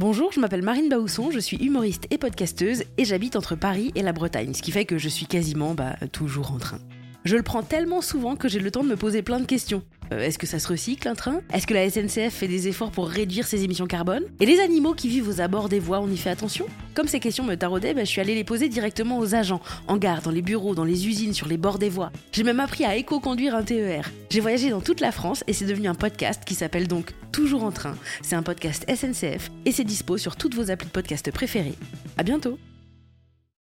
Bonjour, je m'appelle Marine Baousson, je suis humoriste et podcasteuse et j'habite entre Paris et la Bretagne, ce qui fait que je suis quasiment bah, toujours en train. Je le prends tellement souvent que j'ai le temps de me poser plein de questions. Euh, Est-ce que ça se recycle un train? Est-ce que la SNCF fait des efforts pour réduire ses émissions carbone? Et les animaux qui vivent aux abords des voies, on y fait attention? Comme ces questions me taraudaient, bah, je suis allée les poser directement aux agents, en gare, dans les bureaux, dans les usines, sur les bords des voies. J'ai même appris à éco-conduire un TER. J'ai voyagé dans toute la France et c'est devenu un podcast qui s'appelle donc Toujours en train. C'est un podcast SNCF et c'est dispo sur toutes vos applis de podcast préférées. À bientôt